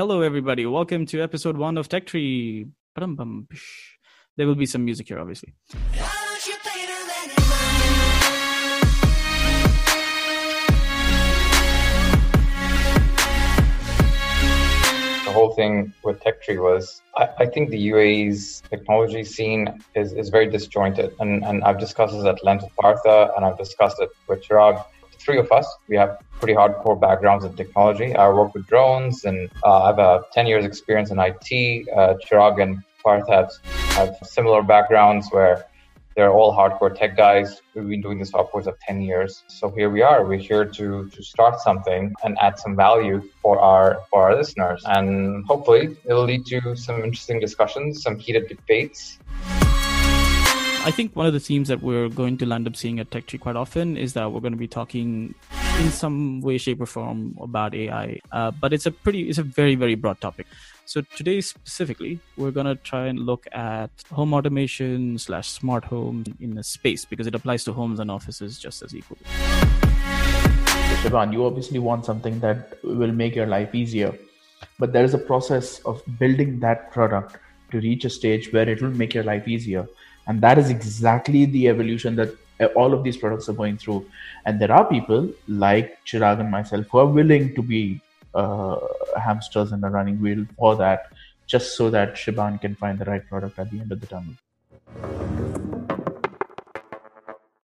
Hello, everybody. Welcome to episode one of Tech Tree. There will be some music here, obviously. the whole thing with TechTree was I, I, think the UAE's technology scene is, is very disjointed. And, and I've discussed this at length with Partha and I've discussed it with Chirag. Three of us, we have pretty hardcore backgrounds in technology. I work with drones and uh, I have a 10 years experience in IT. Uh, Chirag and Partha have similar backgrounds where they're all hardcore tech guys. We've been doing this for upwards of 10 years. So here we are. We're here to, to start something and add some value for our, for our listeners. And hopefully it'll lead to some interesting discussions, some heated debates. I think one of the themes that we're going to land up seeing at TechTree quite often is that we're going to be talking in some way, shape, or form about AI. Uh, but it's a pretty, it's a very, very broad topic. So today specifically, we're gonna try and look at home automation slash smart home in a space because it applies to homes and offices just as equally. Shivan, you obviously want something that will make your life easier, but there is a process of building that product to reach a stage where it will make your life easier. And that is exactly the evolution that all of these products are going through. And there are people like Chirag and myself who are willing to be uh, hamsters in a running wheel for that, just so that Shiban can find the right product at the end of the tunnel.